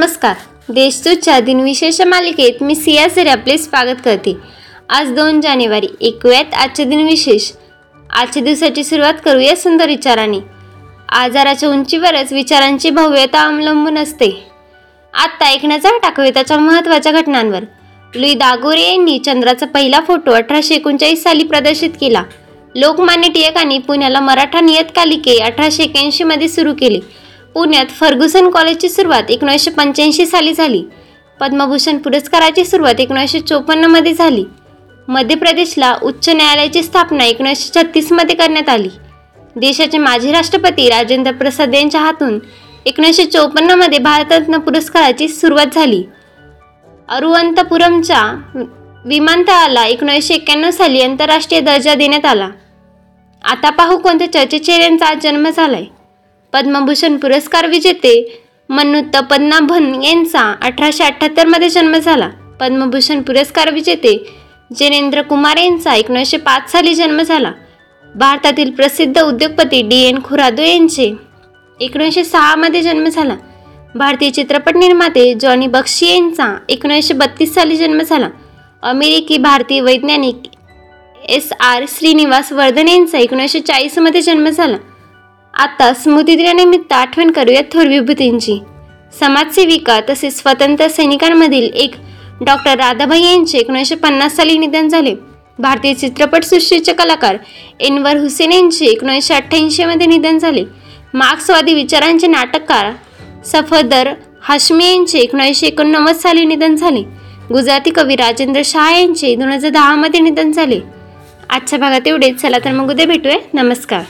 नमस्कार. देशदूतच्या दिनविशेष मालिकेत मी सिया सरे आपले स्वागत करते. आज दोन जानेवारी एकव्यात आजचे दिनविशेष. आजच्या दिवसाची सुरुवात करूया सुंदर विचाराने. आजाराच्या उंचीवरच विचारांची भव्यता अवलंबून असते. आत्ता ऐकण्याचा टाकवेताच्या महत्त्वाच्या घटनांवर. लुई दागोरे यांनी चंद्राचा पहिला फोटो अठराशे एकोणचाळीस साली प्रदर्शित केला. लोकमान्य टिळकांनी पुण्याला मराठा नियतकालिके अठराशे एक्याऐंशीमध्ये सुरू केले. पुण्यात फर्ग्युसन कॉलेजची सुरुवात एकोणीसशे पंच्याऐंशी साली झाली. पद्मभूषण पुरस्काराची सुरुवात एकोणीसशे चोपन्नमध्ये झाली. मध्य प्रदेशला उच्च न्यायालयाची स्थापना एकोणीसशे छत्तीसमध्ये करण्यात आली. देशाचे माजी राष्ट्रपती राजेंद्र प्रसाद यांच्या हातून एकोणीसशे चोपन्नमध्ये भारतरत्न पुरस्काराची सुरुवात झाली. अरुवंतपुरमच्या विमानतळाला एकोणीसशे एक्क्याण्णव साली आंतरराष्ट्रीय दर्जा देण्यात आला. आता पाहू कोणत्या चर्चेचेऱ्यांचा आज जन्म झालाय. पद्मभूषण पुरस्कार विजेते मन्नुत्त पद्माभन यांचा अठराशे अठ्ठ्याहत्तरमध्ये जन्म झाला. पद्मभूषण पुरस्कार विजेते जैनेंद्र कुमार यांचा एकोणीसशे पाच साली जन्म झाला. भारतातील प्रसिद्ध उद्योगपती डी एन खुरादो यांचे एकोणीसशे सहामध्ये जन्म झाला. भारतीय चित्रपट निर्माते जॉनी बक्षी यांचा एकोणीसशे बत्तीस साली जन्म झाला. अमेरिकी भारतीय वैज्ञानिक एस आर श्रीनिवास वर्धन यांचा एकोणीसशे चाळीसमध्ये जन्म झाला. आता स्मृतिदिनानिमित्त आठवण करूया थोर विभूतींची. समाजसेविका तसेच स्वतंत्र सैनिकांमधील एक डॉक्टर राधाबाई यांचे एकोणीसशे पन्नास साली निधन झाले. भारतीय चित्रपटसृष्टीचे कलाकार एनवर हुसेन यांचे एकोणीसशे अठ्ठ्याऐंशीमध्ये निधन झाले. मार्क्सवादी विचारांचे नाटककार सफदर हाशमी यांचे एकोणीसशे एकोणनव्वद साली निधन झाले. गुजराती कवी राजेंद्र शाह यांचे दोन हजार दहामध्ये निधन झाले. आजच्या भागात एवढेच. चला तर मग उद्या भेटूया. नमस्कार.